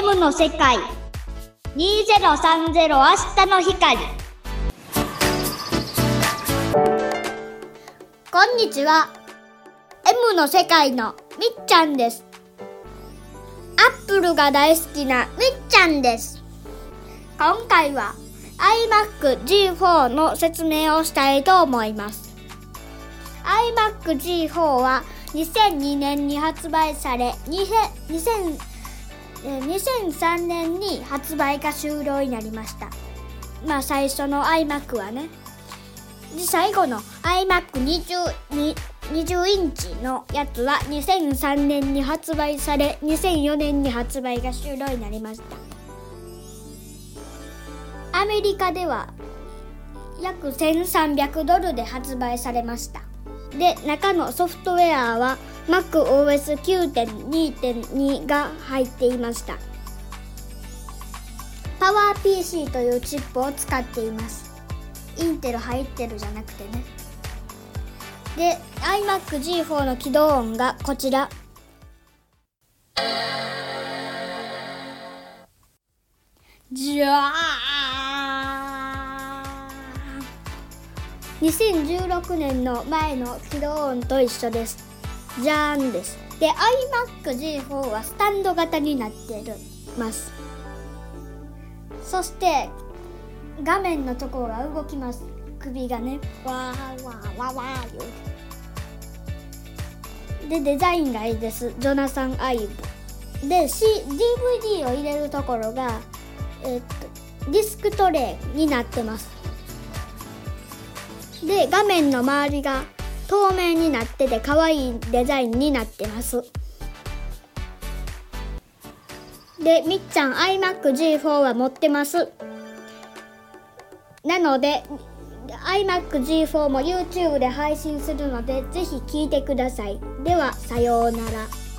の世界。2030明日の光。こんにちは。M の世界のみっちゃんです。アップルが大好きなみっちゃんです。今回は iMac G4 の説明をしたいと思います。iMac G4 は2002年に発売され2000 2003年に発売が終了になりました。まあ最初の iMac はね。で最後の iMac20 20インチのやつは2003年に発売され2004年に発売が終了になりました。アメリカでは約1300ドルで発売されました。で中のソフトウェアは MacOS9.2.2 が入っていました。パワー PC というチップを使っています。インテル入ってるじゃなくてね。で iMacG4 の起動音がこちら。じゃあ2016年の前の起動音と一緒です。じゃーんです。で iMacG4 はスタンド型になってるます。そして画面のところが動きます。首がねわーわーわーわー言う。でデザインがいいです。ジョナサン・アイブで、C、DVD を入れるところが、えっとディスクトレイになってます。で画面の周りが透明になってて可愛いデザインになってます。でみっちゃん iMacG4 は持ってます。なので iMacG4 も YouTube で配信するのでぜひ聴いてください。ではさようなら。